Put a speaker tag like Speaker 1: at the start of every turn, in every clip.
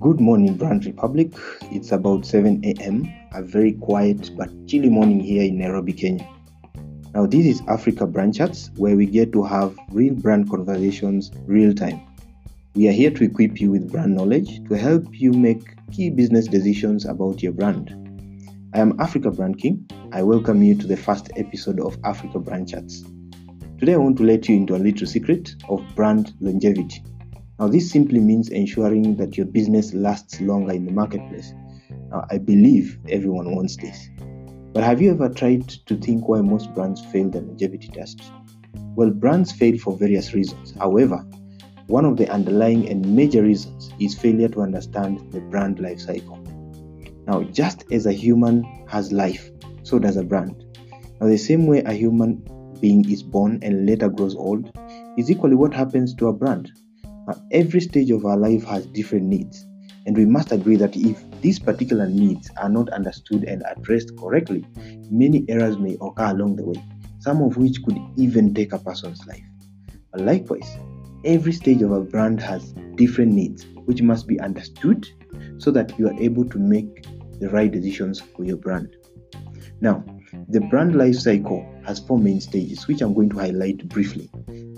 Speaker 1: Good morning, Brand Republic. It's about 7 a.m., a very quiet but chilly morning here in Nairobi, Kenya. Now, this is Africa Brand Chats, where we get to have real brand conversations real time. We are here to equip you with brand knowledge to help you make key business decisions about your brand. I am Africa Brand King. I welcome you to the first episode of Africa Brand Chats. Today, I want to let you into a little secret of brand longevity. Now, this simply means ensuring that your business lasts longer in the marketplace. Now, I believe everyone wants this. But have you ever tried to think why most brands fail the longevity test? Well, brands fail for various reasons. However, one of the underlying and major reasons is failure to understand the brand life cycle. Now, just as a human has life, so does a brand. Now, the same way a human being is born and later grows old is equally what happens to a brand. Now, every stage of our life has different needs, and we must agree that if these particular needs are not understood and addressed correctly, many errors may occur along the way, some of which could even take a person's life. But likewise, every stage of a brand has different needs, which must be understood so that you are able to make the right decisions for your brand. Now, the brand life cycle has four main stages, which I'm going to highlight briefly.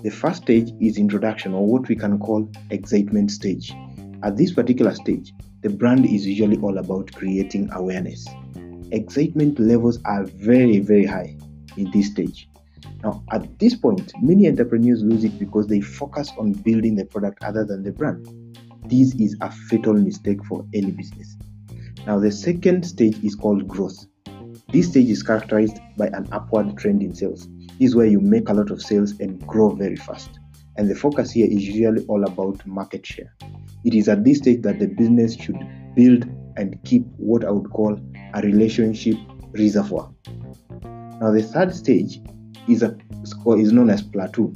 Speaker 1: The first stage is introduction, or what we can call excitement stage. At this particular stage, the brand is usually all about creating awareness. Excitement levels are very, very high in this stage. Now, at this point, many entrepreneurs lose it because they focus on building the product other than the brand. This is a fatal mistake for any business. Now, the second stage is called growth. This stage is characterized by an upward trend in sales. This is where you make a lot of sales and grow very fast. And the focus here is usually all about market share. It is at this stage that the business should build and keep what I would call a relationship reservoir. Now, the third stage is a is known as plateau.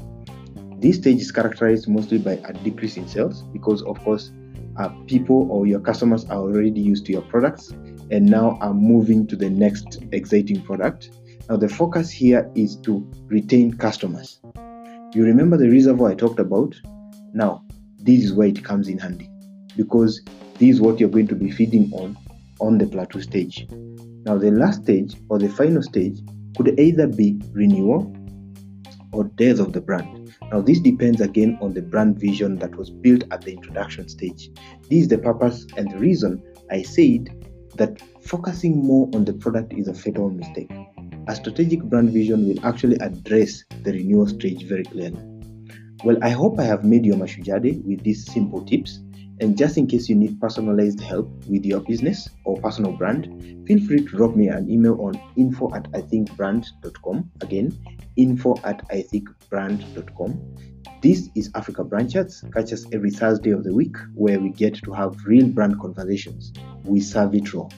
Speaker 1: This stage is characterized mostly by a decrease in sales because, of course, uh, people or your customers are already used to your products and now are moving to the next exciting product. Now, the focus here is to retain customers. You remember the reservoir I talked about? Now, this is where it comes in handy because this is what you're going to be feeding on on the plateau stage. Now, the last stage or the final stage could either be renewal or death of the brand. Now, this depends again on the brand vision that was built at the introduction stage. This is the purpose and the reason I said that focusing more on the product is a fatal mistake. A strategic brand vision will actually address the renewal stage very clearly. Well, I hope I have made your Mashujaa Day with these simple tips. And just in case you need personalized help with your business or personal brand, feel free to drop me an email on info at ithinkbrand.com. Again, info at ithinkbrand.com. This is Africa Brand Chats. Catch us every Thursday of the week where we get to have real brand conversations. We serve it raw.